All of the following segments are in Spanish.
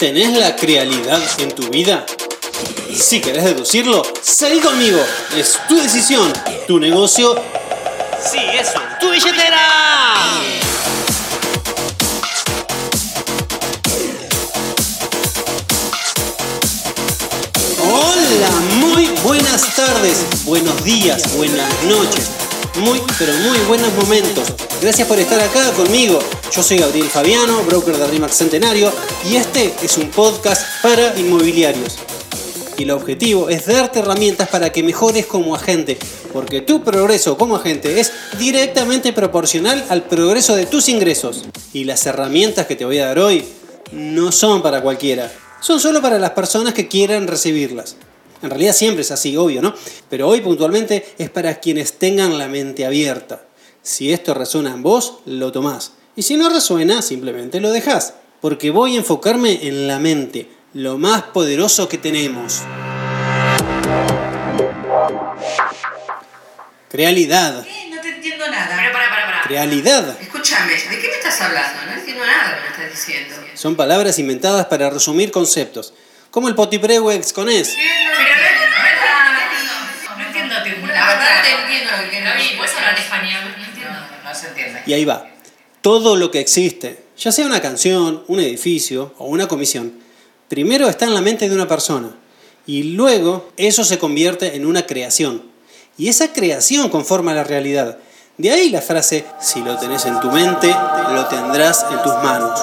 ¿Tenés la crealidad en tu vida? Si querés deducirlo, salí conmigo. Es tu decisión, tu negocio. Sí, eso, tu billetera. Hola, muy buenas tardes, buenos días, buenas noches, muy pero muy buenos momentos. Gracias por estar acá conmigo. Yo soy Gabriel Fabiano, broker de RIMAX Centenario, y este es un podcast para inmobiliarios. Y el objetivo es darte herramientas para que mejores como agente, porque tu progreso como agente es directamente proporcional al progreso de tus ingresos. Y las herramientas que te voy a dar hoy no son para cualquiera, son solo para las personas que quieran recibirlas. En realidad siempre es así, obvio, ¿no? Pero hoy puntualmente es para quienes tengan la mente abierta. Si esto resuena en vos, lo tomás. Y si no resuena, simplemente lo dejás. Porque voy a enfocarme en la mente, lo más poderoso que tenemos. Crealidad. ¿Qué? No te entiendo nada. Pero para, para, para. Crealidad. Escúchame, ¿de qué me estás hablando? No entiendo nada de lo que me estás diciendo. Son palabras inventadas para resumir conceptos. Como el potiprewex con es. Pero no, no, no entiendo, te juro. La verdad no te entiendo lo que decir. ¿puedes hablar español? Y ahí va. Todo lo que existe, ya sea una canción, un edificio o una comisión, primero está en la mente de una persona y luego eso se convierte en una creación. Y esa creación conforma la realidad. De ahí la frase, si lo tenés en tu mente, lo tendrás en tus manos.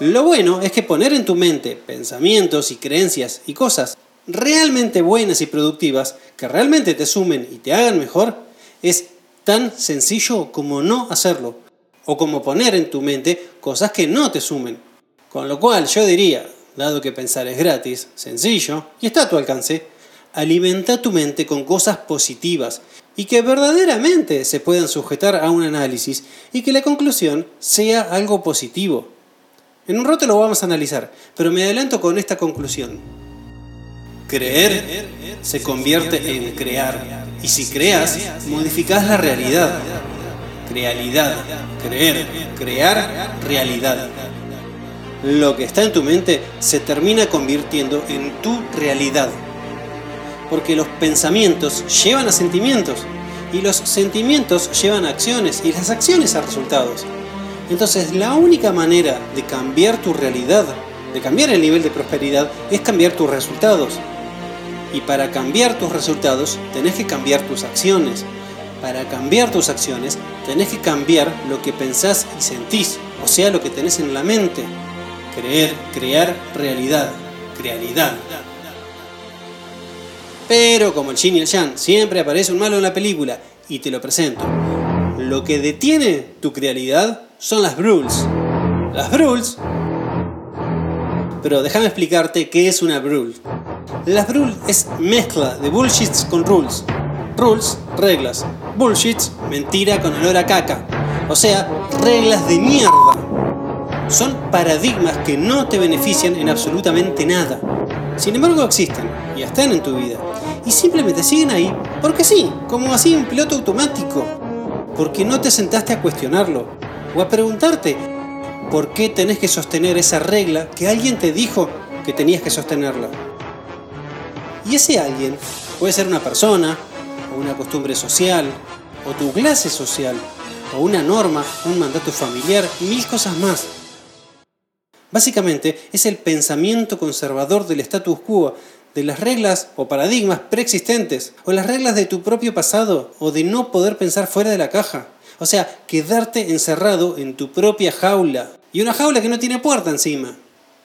Lo bueno es que poner en tu mente pensamientos y creencias y cosas realmente buenas y productivas que realmente te sumen y te hagan mejor es tan sencillo como no hacerlo o como poner en tu mente cosas que no te sumen. Con lo cual yo diría, dado que pensar es gratis, sencillo y está a tu alcance, alimenta tu mente con cosas positivas y que verdaderamente se puedan sujetar a un análisis y que la conclusión sea algo positivo. En un rato lo vamos a analizar, pero me adelanto con esta conclusión. Creer se convierte en crear, y si creas, modificas la realidad. Crealidad, creer, crear, realidad. Lo que está en tu mente se termina convirtiendo en tu realidad. Porque los pensamientos llevan a sentimientos, y los sentimientos llevan a acciones, y las acciones a resultados. Entonces la única manera de cambiar tu realidad, de cambiar el nivel de prosperidad, es cambiar tus resultados. Y para cambiar tus resultados tenés que cambiar tus acciones. Para cambiar tus acciones tenés que cambiar lo que pensás y sentís, o sea, lo que tenés en la mente. Creer, crear realidad, crealidad. Pero como el Yin y el Yang, siempre aparece un malo en la película y te lo presento. Lo que detiene tu crealidad son las rules. Las rules. Pero déjame explicarte qué es una rule. Las rules es mezcla de bullshits con rules. Rules, reglas. Bullshits, mentira con olor a caca. O sea, reglas de mierda. Son paradigmas que no te benefician en absolutamente nada. Sin embargo existen y están en tu vida. Y simplemente siguen ahí porque sí, como así un piloto automático. Porque no te sentaste a cuestionarlo o a preguntarte por qué tenés que sostener esa regla que alguien te dijo que tenías que sostenerla. Y ese alguien puede ser una persona, o una costumbre social, o tu clase social, o una norma, un mandato familiar, mil cosas más. Básicamente es el pensamiento conservador del status quo, de las reglas o paradigmas preexistentes, o las reglas de tu propio pasado, o de no poder pensar fuera de la caja. O sea, quedarte encerrado en tu propia jaula. Y una jaula que no tiene puerta encima.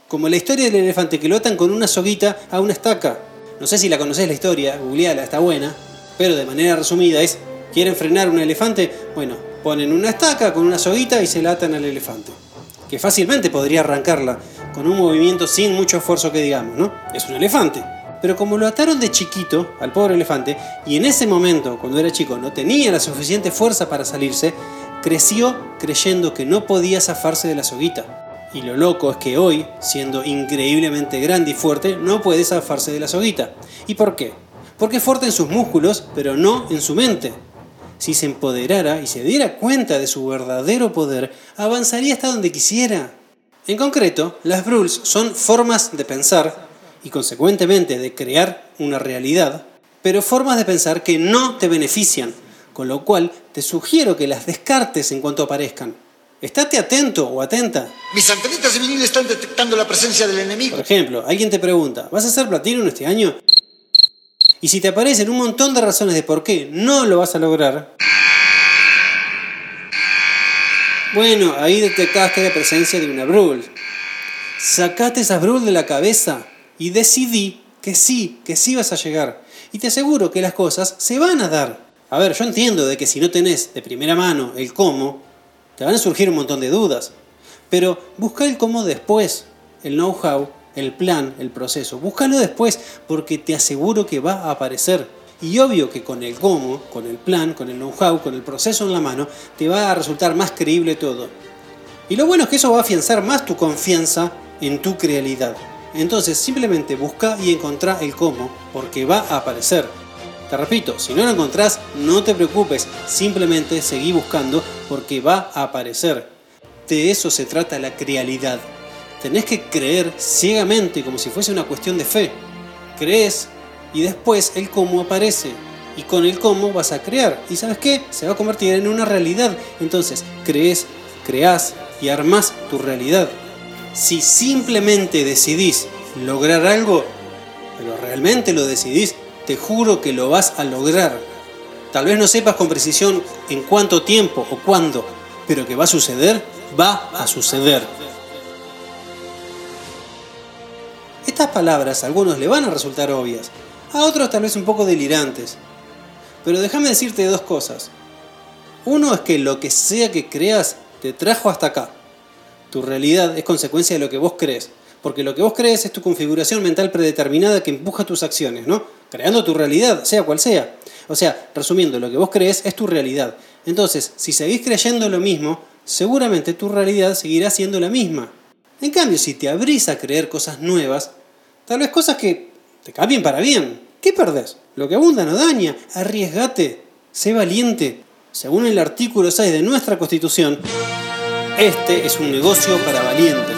Como la historia del elefante que lo atan con una soguita a una estaca. No sé si la conocés la historia, googleala, está buena. Pero de manera resumida es, ¿quieren frenar un elefante? Bueno, ponen una estaca con una soguita y se la atan al elefante. Que fácilmente podría arrancarla con un movimiento sin mucho esfuerzo que digamos, ¿no? Es un elefante. Pero como lo ataron de chiquito al pobre elefante, y en ese momento, cuando era chico, no tenía la suficiente fuerza para salirse, creció creyendo que no podía zafarse de la soguita. Y lo loco es que hoy, siendo increíblemente grande y fuerte, no puede zafarse de la soguita. ¿Y por qué? Porque es fuerte en sus músculos, pero no en su mente. Si se empoderara y se diera cuenta de su verdadero poder, avanzaría hasta donde quisiera. En concreto, las rules son formas de pensar y consecuentemente de crear una realidad, pero formas de pensar que no te benefician, con lo cual te sugiero que las descartes en cuanto aparezcan. Estate atento o atenta. Mis antenitas de vinil están detectando la presencia del enemigo. Por ejemplo, alguien te pregunta, ¿vas a hacer platino este año? Y si te aparecen un montón de razones de por qué no lo vas a lograr, bueno, ahí detectaste la presencia de una brul. Sacate esa brul de la cabeza y decidí que sí, que sí vas a llegar. Y te aseguro que las cosas se van a dar. A ver, yo entiendo de que si no tenés de primera mano el cómo, te van a surgir un montón de dudas. Pero busca el cómo después, el know-how, el plan, el proceso. Búscalo después porque te aseguro que va a aparecer. Y obvio que con el cómo, con el plan, con el know-how, con el proceso en la mano, te va a resultar más creíble todo. Y lo bueno es que eso va a afianzar más tu confianza en tu crealidad. Entonces simplemente busca y encontrá el cómo, porque va a aparecer. Te repito, si no lo encontrás, no te preocupes, simplemente seguí buscando porque va a aparecer. De eso se trata la crealidad. Tenés que creer ciegamente como si fuese una cuestión de fe. Crees y después el cómo aparece. Y con el cómo vas a crear. ¿Y sabes qué? Se va a convertir en una realidad. Entonces, crees, creás y armás tu realidad. Si simplemente decidís lograr algo, pero realmente lo decidís, te juro que lo vas a lograr. Tal vez no sepas con precisión en cuánto tiempo o cuándo, pero que va a suceder, va a suceder. Estas palabras a algunos le van a resultar obvias, a otros tal vez un poco delirantes. Pero déjame decirte dos cosas. Uno es que lo que sea que creas te trajo hasta acá. Tu realidad es consecuencia de lo que vos crees. Porque lo que vos crees es tu configuración mental predeterminada que empuja tus acciones, ¿no? Creando tu realidad, sea cual sea. O sea, resumiendo, lo que vos crees es tu realidad. Entonces, si seguís creyendo lo mismo, seguramente tu realidad seguirá siendo la misma. En cambio, si te abrís a creer cosas nuevas, tal vez cosas que te cambien para bien, ¿qué perdés? Lo que abunda no daña, arriesgate, sé valiente. Según el artículo 6 de nuestra Constitución, este es un negocio para valientes.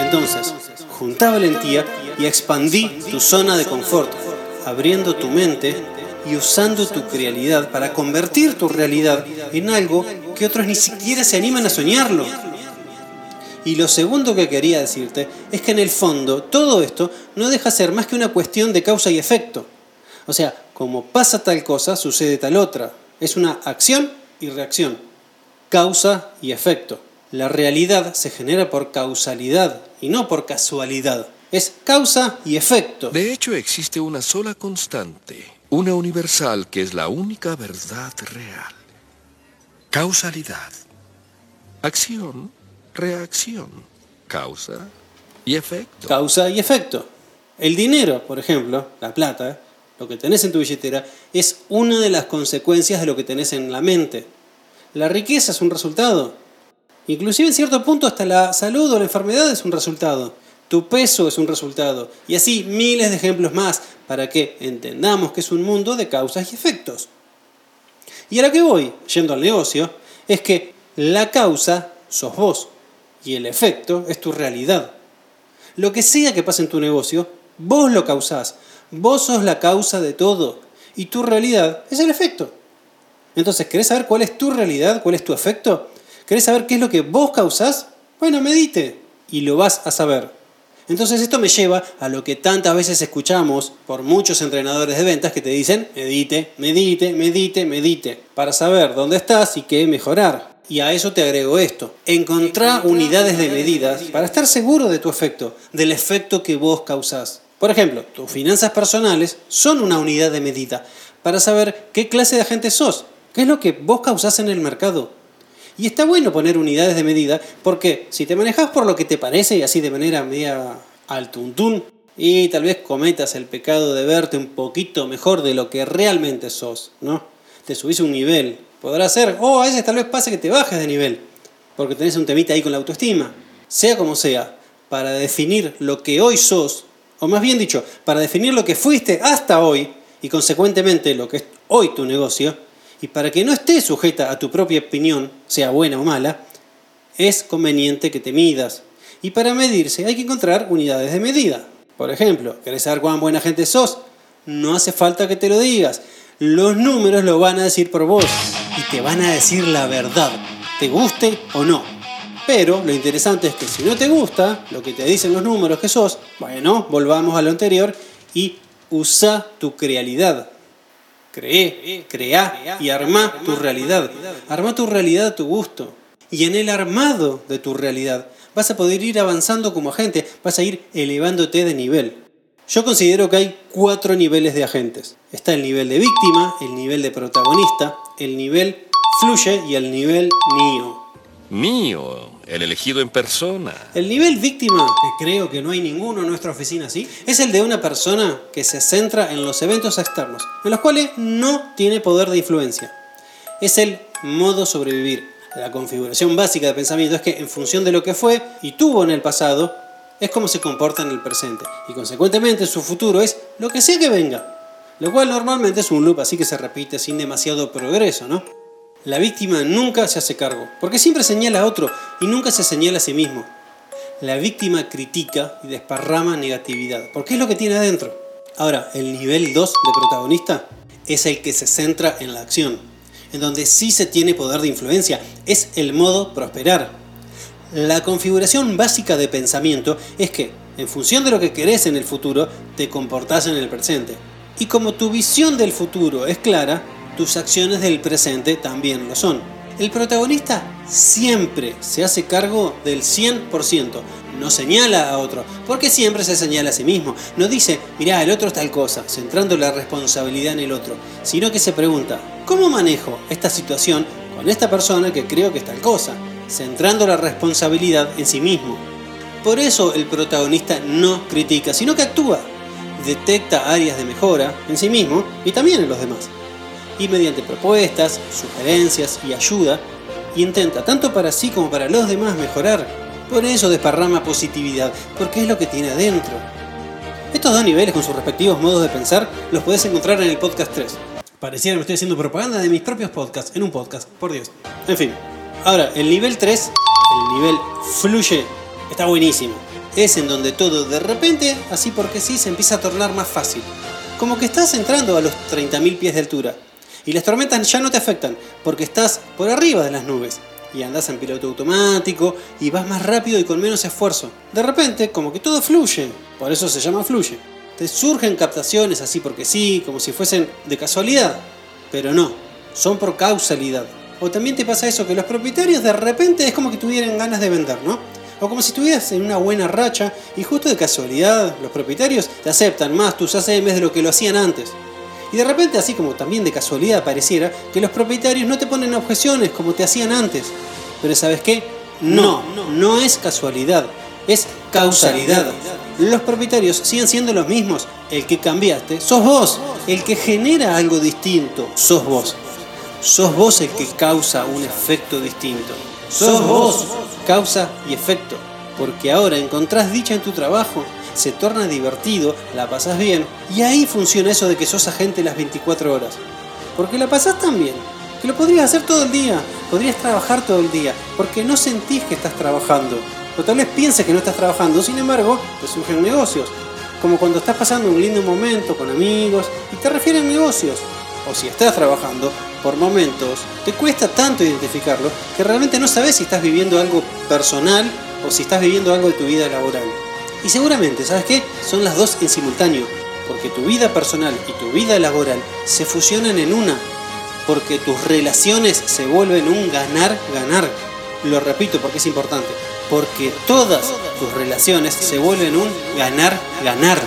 Entonces, junta valentía y expandí tu zona de confort, abriendo tu mente y usando tu crealidad para convertir tu realidad en algo que otros ni siquiera se animan a soñarlo. Y lo segundo que quería decirte es que en el fondo todo esto no deja ser más que una cuestión de causa y efecto. O sea, como pasa tal cosa, sucede tal otra. Es una acción y reacción. Causa y efecto. La realidad se genera por causalidad y no por casualidad. Es causa y efecto. De hecho, existe una sola constante, una universal que es la única verdad real. Causalidad. Acción, reacción, causa y efecto. Causa y efecto. El dinero, por ejemplo, la plata, lo que tenés en tu billetera, es una de las consecuencias de lo que tenés en la mente. La riqueza es un resultado. Inclusive en cierto punto hasta la salud o la enfermedad es un resultado. Tu peso es un resultado. Y así miles de ejemplos más para que entendamos que es un mundo de causas y efectos. Y a lo que voy, yendo al negocio, es que la causa sos vos y el efecto es tu realidad. Lo que sea que pase en tu negocio, vos lo causás. Vos sos la causa de todo y tu realidad es el efecto. Entonces, ¿querés saber cuál es tu realidad? ¿Cuál es tu efecto? ¿Querés saber qué es lo que vos causás? Bueno, medite y lo vas a saber. Entonces esto me lleva a lo que tantas veces escuchamos por muchos entrenadores de ventas que te dicen, medite, medite, medite, medite, para saber dónde estás y qué mejorar. Y a eso te agrego esto. Encontrá unidades de medidas para estar seguro de tu efecto, del efecto que vos causás. Por ejemplo, tus finanzas personales son una unidad de medida para saber qué clase de agente sos, qué es lo que vos causás en el mercado. Y está bueno poner unidades de medida porque si te manejas por lo que te parece y así de manera media al tuntún, y tal vez cometas el pecado de verte un poquito mejor de lo que realmente sos, ¿no? Te subís un nivel. Podrá ser, o a veces tal vez pase que te bajes de nivel, porque tenés un temita ahí con la autoestima. Sea como sea, para definir lo que hoy sos, o más bien dicho, para definir lo que fuiste hasta hoy, y consecuentemente lo que es hoy tu negocio, y para que no estés sujeta a tu propia opinión, sea buena o mala, es conveniente que te midas. Y para medirse hay que encontrar unidades de medida. Por ejemplo, ¿querés saber cuán buena gente sos? No hace falta que te lo digas. Los números lo van a decir por vos y te van a decir la verdad, te guste o no. Pero lo interesante es que si no te gusta lo que te dicen los números que sos, bueno, volvamos a lo anterior y usa tu crealidad. Cree, crea y arma tu realidad. Arma tu realidad a tu gusto. Y en el armado de tu realidad vas a poder ir avanzando como agente, vas a ir elevándote de nivel. Yo considero que hay cuatro niveles de agentes. Está el nivel de víctima, el nivel de protagonista, el nivel fluye y el nivel nio. Mío, el elegido en persona. El nivel víctima, que creo que no hay ninguno en nuestra oficina así, es el de una persona que se centra en los eventos externos, en los cuales no tiene poder de influencia. Es el modo sobrevivir. La configuración básica de pensamiento es que en función de lo que fue y tuvo en el pasado, es como se comporta en el presente. Y consecuentemente su futuro es lo que sea que venga. Lo cual normalmente es un loop así que se repite sin demasiado progreso, ¿no? La víctima nunca se hace cargo, porque siempre señala a otro y nunca se señala a sí mismo. La víctima critica y desparrama negatividad, porque es lo que tiene adentro. Ahora, el nivel 2 de protagonista es el que se centra en la acción, en donde sí se tiene poder de influencia, es el modo prosperar. La configuración básica de pensamiento es que, en función de lo que querés en el futuro, te comportás en el presente. Y como tu visión del futuro es clara, tus acciones del presente también lo son. El protagonista siempre se hace cargo del 100%, no señala a otro, porque siempre se señala a sí mismo. No dice, mirá, el otro es tal cosa, centrando la responsabilidad en el otro, sino que se pregunta, ¿cómo manejo esta situación con esta persona que creo que es tal cosa? Centrando la responsabilidad en sí mismo. Por eso el protagonista no critica, sino que actúa. Detecta áreas de mejora en sí mismo y también en los demás y mediante propuestas, sugerencias y ayuda, intenta tanto para sí como para los demás mejorar. Por eso desparrama positividad, porque es lo que tiene adentro. Estos dos niveles con sus respectivos modos de pensar los puedes encontrar en el podcast 3. Pareciera que estoy haciendo propaganda de mis propios podcasts en un podcast, por Dios. En fin, ahora el nivel 3, el nivel fluye, está buenísimo. Es en donde todo de repente, así porque sí, se empieza a tornar más fácil. Como que estás entrando a los 30.000 pies de altura y las tormentas ya no te afectan porque estás por arriba de las nubes y andas en piloto automático y vas más rápido y con menos esfuerzo. De repente, como que todo fluye, por eso se llama fluye. Te surgen captaciones así porque sí, como si fuesen de casualidad, pero no, son por causalidad. O también te pasa eso, que los propietarios de repente es como que tuvieran ganas de vender, ¿no? O como si estuvieras en una buena racha y justo de casualidad los propietarios te aceptan más tus ACMs de lo que lo hacían antes. Y de repente, así como también de casualidad pareciera, que los propietarios no te ponen objeciones como te hacían antes. Pero ¿sabes qué? No, no es casualidad, es causalidad. Los propietarios siguen siendo los mismos. El que cambiaste, sos vos. El que genera algo distinto, sos vos. Sos vos el que causa un efecto distinto. Sos vos, causa y efecto. Porque ahora encontrás dicha en tu trabajo, se torna divertido, la pasas bien, y ahí funciona eso de que sos agente las 24 horas. Porque la pasás tan bien, que lo podrías hacer todo el día, podrías trabajar todo el día, porque no sentís que estás trabajando. O tal vez pienses que no estás trabajando, sin embargo, te surgen negocios. Como cuando estás pasando un lindo momento con amigos y te refieren negocios. O si estás trabajando, por momentos, te cuesta tanto identificarlo que realmente no sabes si estás viviendo algo personal o si estás viviendo algo de tu vida laboral. Y seguramente, ¿sabes qué? Son las dos en simultáneo, porque tu vida personal y tu vida laboral se fusionan en una, porque tus relaciones se vuelven un ganar-ganar. Lo repito porque es importante, porque todas tus relaciones se vuelven un ganar-ganar.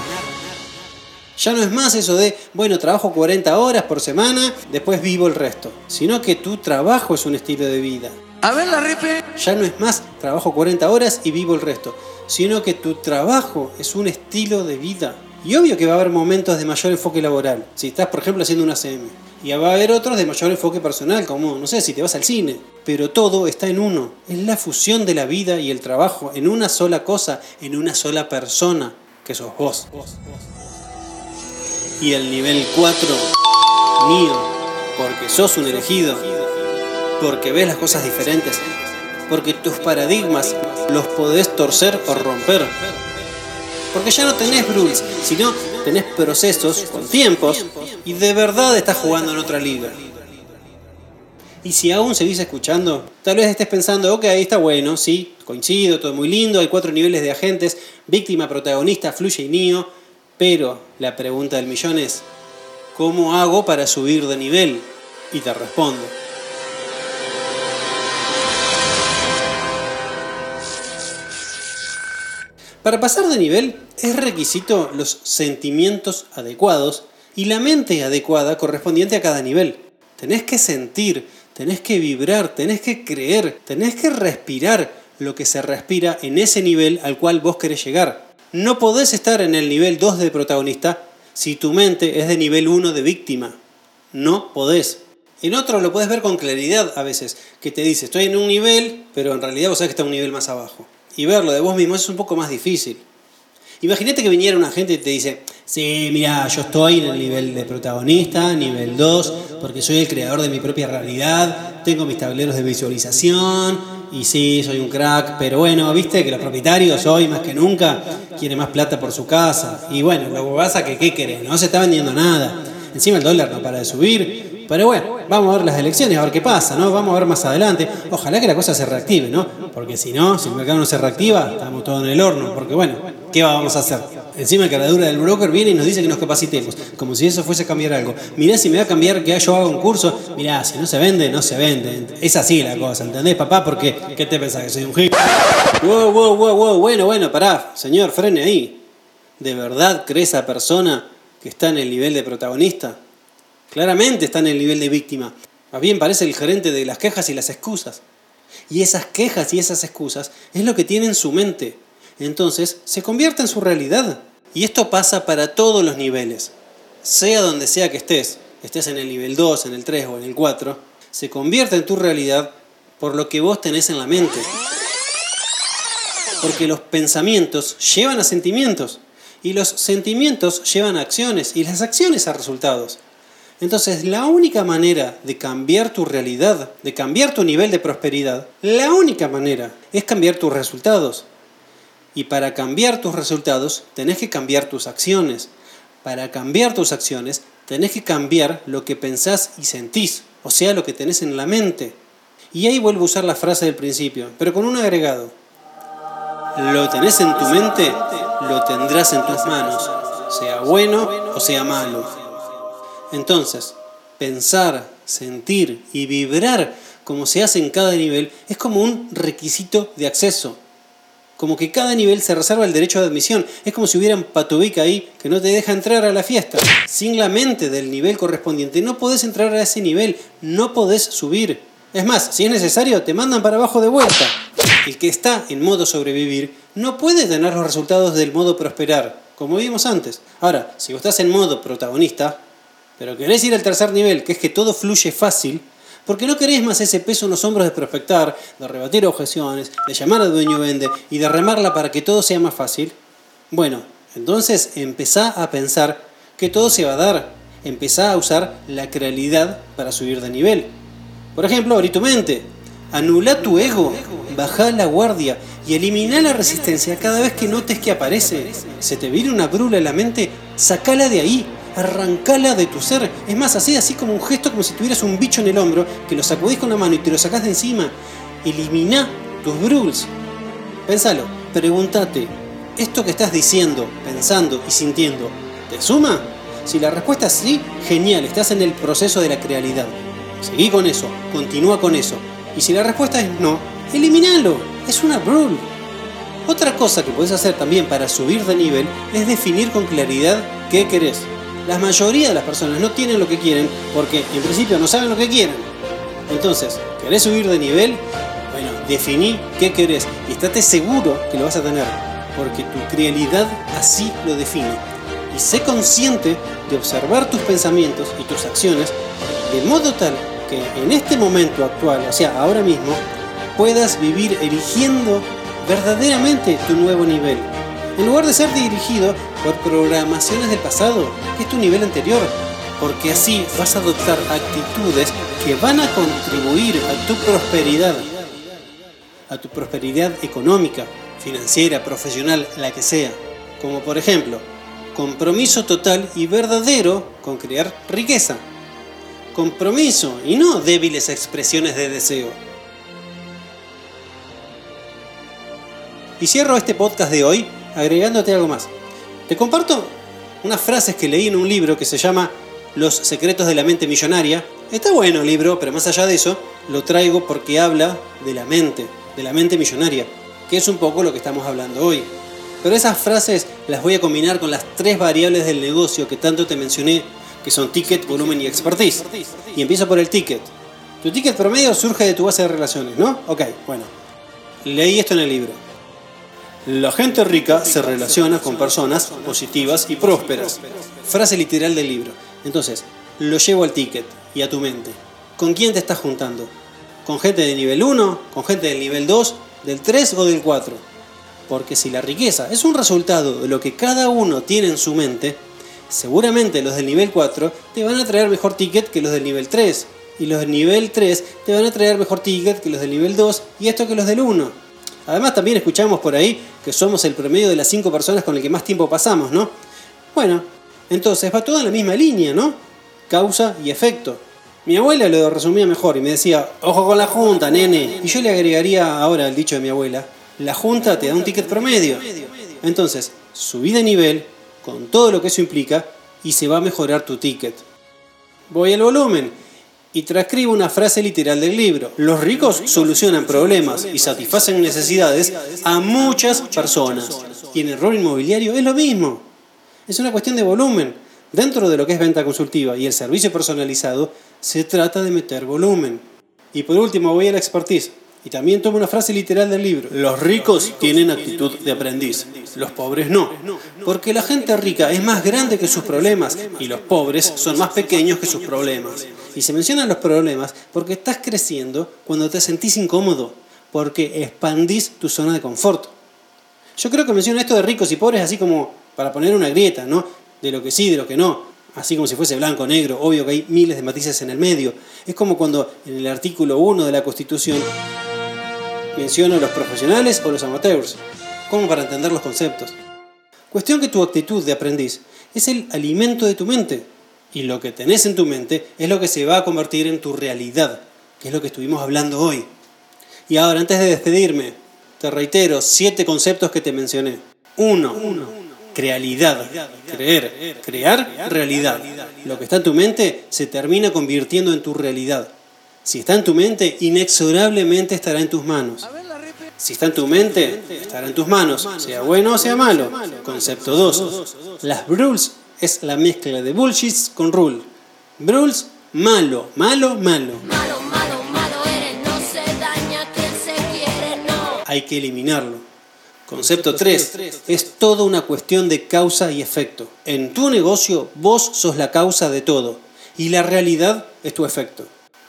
Ya no es más eso de, bueno, trabajo 40 horas por semana, después vivo el resto, sino que tu trabajo es un estilo de vida. A ver la repe. Ya no es más, trabajo 40 horas y vivo el resto, sino que tu trabajo es un estilo de vida. Y obvio que va a haber momentos de mayor enfoque laboral, si estás por ejemplo haciendo una CM. Y va a haber otros de mayor enfoque personal, como, no sé, si te vas al cine. Pero todo está en uno. Es la fusión de la vida y el trabajo en una sola cosa, en una sola persona, que sos vos. Y el nivel 4, mío, porque sos un elegido, porque ves las cosas diferentes, porque tus paradigmas los podés torcer o romper. Porque ya no tenés rules, sino tenés procesos con tiempos y de verdad estás jugando en otra liga. Y si aún seguís escuchando, tal vez estés pensando, ok, está bueno, sí, coincido, todo muy lindo, hay cuatro niveles de agentes, víctima, protagonista, fluye y Neo, pero la pregunta del millón es, ¿cómo hago para subir de nivel? Y te respondo. Para pasar de nivel es requisito los sentimientos adecuados y la mente adecuada correspondiente a cada nivel. Tenés que sentir, tenés que vibrar, tenés que creer, tenés que respirar lo que se respira en ese nivel al cual vos querés llegar. No podés estar en el nivel 2 de protagonista si tu mente es de nivel 1 de víctima. No podés. En otro lo puedes ver con claridad a veces, que te dice, estoy en un nivel, pero en realidad vos sabés que está un nivel más abajo. Y verlo de vos mismo es un poco más difícil. Imagínate que viniera una gente y te dice, sí, mira, yo estoy en el nivel de protagonista, nivel 2, porque soy el creador de mi propia realidad, tengo mis tableros de visualización, y sí, soy un crack, pero bueno, viste que los propietarios hoy más que nunca quieren más plata por su casa. Y bueno, lo que pasa que, ¿qué querés? No se está vendiendo nada. Encima el dólar no para de subir. Pero bueno, vamos a ver las elecciones, a ver qué pasa, ¿no? Vamos a ver más adelante. Ojalá que la cosa se reactive, ¿no? Porque si no, si el mercado no se reactiva, estamos todos en el horno. Porque bueno, ¿qué vamos a hacer? Encima el caradura del broker viene y nos dice que nos capacitemos, como si eso fuese cambiar algo. Mirá si me va a cambiar que yo haga un curso, mirá, si no se vende, no se vende. Es así la cosa, ¿entendés, papá? Porque, ¿qué te pensás? ¿Que soy un hip? Wow, wow, wow, wow, bueno, bueno, pará, señor, frene ahí. ¿De verdad cree esa persona que está en el nivel de protagonista? Claramente está en el nivel de víctima. Más bien parece el gerente de las quejas y las excusas. Y esas quejas y esas excusas es lo que tiene en su mente. Entonces se convierte en su realidad. Y esto pasa para todos los niveles. Sea donde sea que estés, estés en el nivel 2, en el 3 o en el 4, se convierte en tu realidad por lo que vos tenés en la mente. Porque los pensamientos llevan a sentimientos y los sentimientos llevan a acciones y las acciones a resultados. Entonces, la única manera de cambiar tu realidad, de cambiar tu nivel de prosperidad, la única manera es cambiar tus resultados. Y para cambiar tus resultados, tenés que cambiar tus acciones. Para cambiar tus acciones, tenés que cambiar lo que pensás y sentís, o sea, lo que tenés en la mente. Y ahí vuelvo a usar la frase del principio, pero con un agregado. Lo tenés en tu mente, lo tendrás en tus manos, sea bueno o sea malo. Entonces, pensar, sentir y vibrar como se hace en cada nivel es como un requisito de acceso. Como que cada nivel se reserva el derecho de admisión. Es como si hubiera un patubica ahí que no te deja entrar a la fiesta. Sin la mente del nivel correspondiente no podés entrar a ese nivel, no podés subir. Es más, si es necesario, te mandan para abajo de vuelta. El que está en modo sobrevivir no puede tener los resultados del modo prosperar, como vimos antes. Ahora, si vos estás en modo protagonista, pero querés ir al tercer nivel, que es que todo fluye fácil, porque no querés más ese peso en los hombros de prospectar, de rebatir objeciones, de llamar al dueño vende y de remarla para que todo sea más fácil. Bueno, entonces empezá a pensar que todo se va a dar. Empezá a usar la crealidad para subir de nivel. Por ejemplo, abrí tu mente. Anula tu ego. Baja la guardia y elimina la resistencia cada vez que notes que aparece. Se te viene una brula en la mente, sacala de ahí arrancala de tu ser. Es más, así así como un gesto como si tuvieras un bicho en el hombro, que lo sacudís con la mano y te lo sacás de encima. Elimina tus bruls. Pensalo, pregúntate, ¿esto que estás diciendo, pensando y sintiendo, te suma? Si la respuesta es sí, genial, estás en el proceso de la crealidad. Seguí con eso, continúa con eso. Y si la respuesta es no, eliminalo, es una brul. Otra cosa que puedes hacer también para subir de nivel es definir con claridad qué querés. La mayoría de las personas no tienen lo que quieren porque en principio no saben lo que quieren. Entonces, ¿querés subir de nivel? Bueno, definí qué querés y estate seguro que lo vas a tener, porque tu realidad así lo define. Y sé consciente de observar tus pensamientos y tus acciones de modo tal que en este momento actual, o sea, ahora mismo, puedas vivir eligiendo verdaderamente tu nuevo nivel en lugar de ser dirigido por programaciones del pasado, que es tu nivel anterior, porque así vas a adoptar actitudes que van a contribuir a tu prosperidad. a tu prosperidad económica, financiera, profesional, la que sea. Como por ejemplo, compromiso total y verdadero con crear riqueza. Compromiso y no débiles expresiones de deseo. Y cierro este podcast de hoy agregándote algo más. Te comparto unas frases que leí en un libro que se llama Los secretos de la mente millonaria. Está bueno el libro, pero más allá de eso, lo traigo porque habla de la mente, de la mente millonaria, que es un poco lo que estamos hablando hoy. Pero esas frases las voy a combinar con las tres variables del negocio que tanto te mencioné, que son ticket, volumen y expertise. Y empiezo por el ticket. Tu ticket promedio surge de tu base de relaciones, ¿no? Ok, bueno. Leí esto en el libro. La gente rica se relaciona con personas positivas y prósperas. Frase literal del libro. Entonces, lo llevo al ticket y a tu mente. ¿Con quién te estás juntando? ¿Con gente de nivel 1? ¿Con gente del nivel 2? ¿Del 3 o del 4? Porque si la riqueza es un resultado de lo que cada uno tiene en su mente, seguramente los del nivel 4 te van a traer mejor ticket que los del nivel 3. Y los del nivel 3 te van a traer mejor ticket que los del nivel 2 y esto que los del 1. Además también escuchamos por ahí que somos el promedio de las 5 personas con el que más tiempo pasamos, ¿no? Bueno, entonces va todo en la misma línea, ¿no? Causa y efecto. Mi abuela lo resumía mejor y me decía, ojo con la junta, nene. Y yo le agregaría ahora el dicho de mi abuela, la junta te da un ticket promedio. Entonces, subí de nivel con todo lo que eso implica y se va a mejorar tu ticket. Voy al volumen y transcribo una frase literal del libro. Los ricos solucionan problemas y satisfacen necesidades a muchas personas. Y en el rol inmobiliario es lo mismo. Es una cuestión de volumen. Dentro de lo que es venta consultiva y el servicio personalizado, se trata de meter volumen. Y por último voy a la expertise. Y también tomo una frase literal del libro. Los ricos tienen actitud de aprendiz, los pobres no. Porque la gente rica es más grande que sus problemas y los pobres son más pequeños que sus problemas. Y se mencionan los problemas porque estás creciendo cuando te sentís incómodo, porque expandís tu zona de confort. Yo creo que menciono esto de ricos y pobres así como para poner una grieta, ¿no? De lo que sí, de lo que no. Así como si fuese blanco negro, obvio que hay miles de matices en el medio. Es como cuando en el artículo 1 de la Constitución menciono los profesionales o los amateurs, como para entender los conceptos. Cuestión que tu actitud de aprendiz es el alimento de tu mente, y lo que tenés en tu mente es lo que se va a convertir en tu realidad, que es lo que estuvimos hablando hoy. Y ahora, antes de despedirme, te reitero siete conceptos que te mencioné. Uno, realidad. Creer, crear realidad. Lo que está en tu mente se termina convirtiendo en tu realidad. Si está en tu mente, inexorablemente estará en tus manos. Si está en tu mente, estará en tus manos, sea bueno o sea malo. Concepto 2. Las rules es la mezcla de bullshit con rule. Bruls, malo, malo, malo. Malo, malo, malo eres, no se daña quien se quiere, no. Hay que eliminarlo. Concepto 3. Es toda una cuestión de causa y efecto. En tu negocio vos sos la causa de todo y la realidad es tu efecto.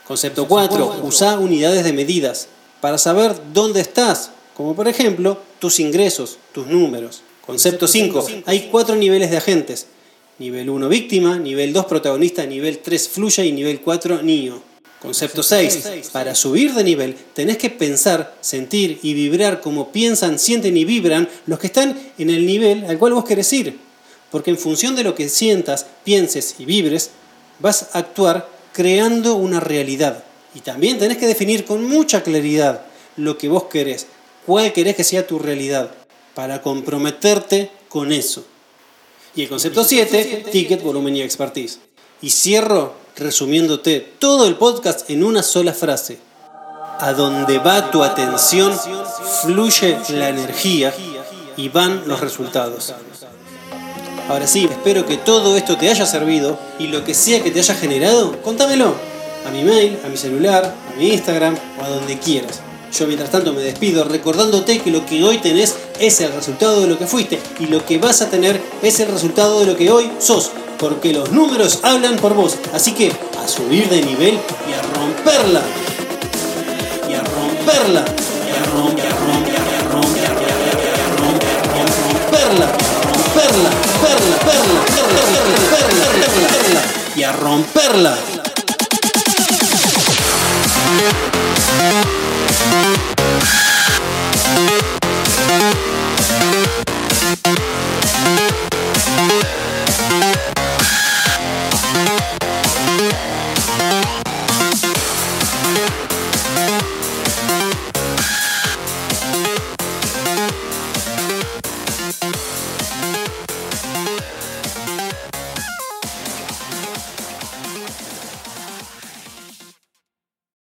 Concepto 4. Usa unidades de medidas para saber dónde estás, como por ejemplo tus ingresos, tus números. Concepto 5. Hay cuatro niveles de agentes. Nivel 1 víctima, nivel 2 protagonista, nivel 3 fluya y nivel 4 niño. Concepto 6. Para subir de nivel tenés que pensar, sentir y vibrar como piensan, sienten y vibran los que están en el nivel al cual vos querés ir. Porque en función de lo que sientas, pienses y vibres, vas a actuar creando una realidad. Y también tenés que definir con mucha claridad lo que vos querés, cuál querés que sea tu realidad, para comprometerte con eso. Y el concepto 7, ticket, volumen y expertise. Y cierro resumiéndote todo el podcast en una sola frase. A donde va tu atención, fluye la energía y van los resultados. Ahora sí, espero que todo esto te haya servido y lo que sea que te haya generado, contámelo. A mi mail, a mi celular, a mi Instagram o a donde quieras. Yo mientras tanto me despido recordándote que lo que hoy tenés es el resultado de lo que fuiste y lo que vas a tener es el resultado de lo que hoy sos, porque los números hablan por vos. Así que a subir de nivel y a romperla. Y a romperla. Y a romperla. Perla, perla, perla, perla, perla, y a romperla. Thank you.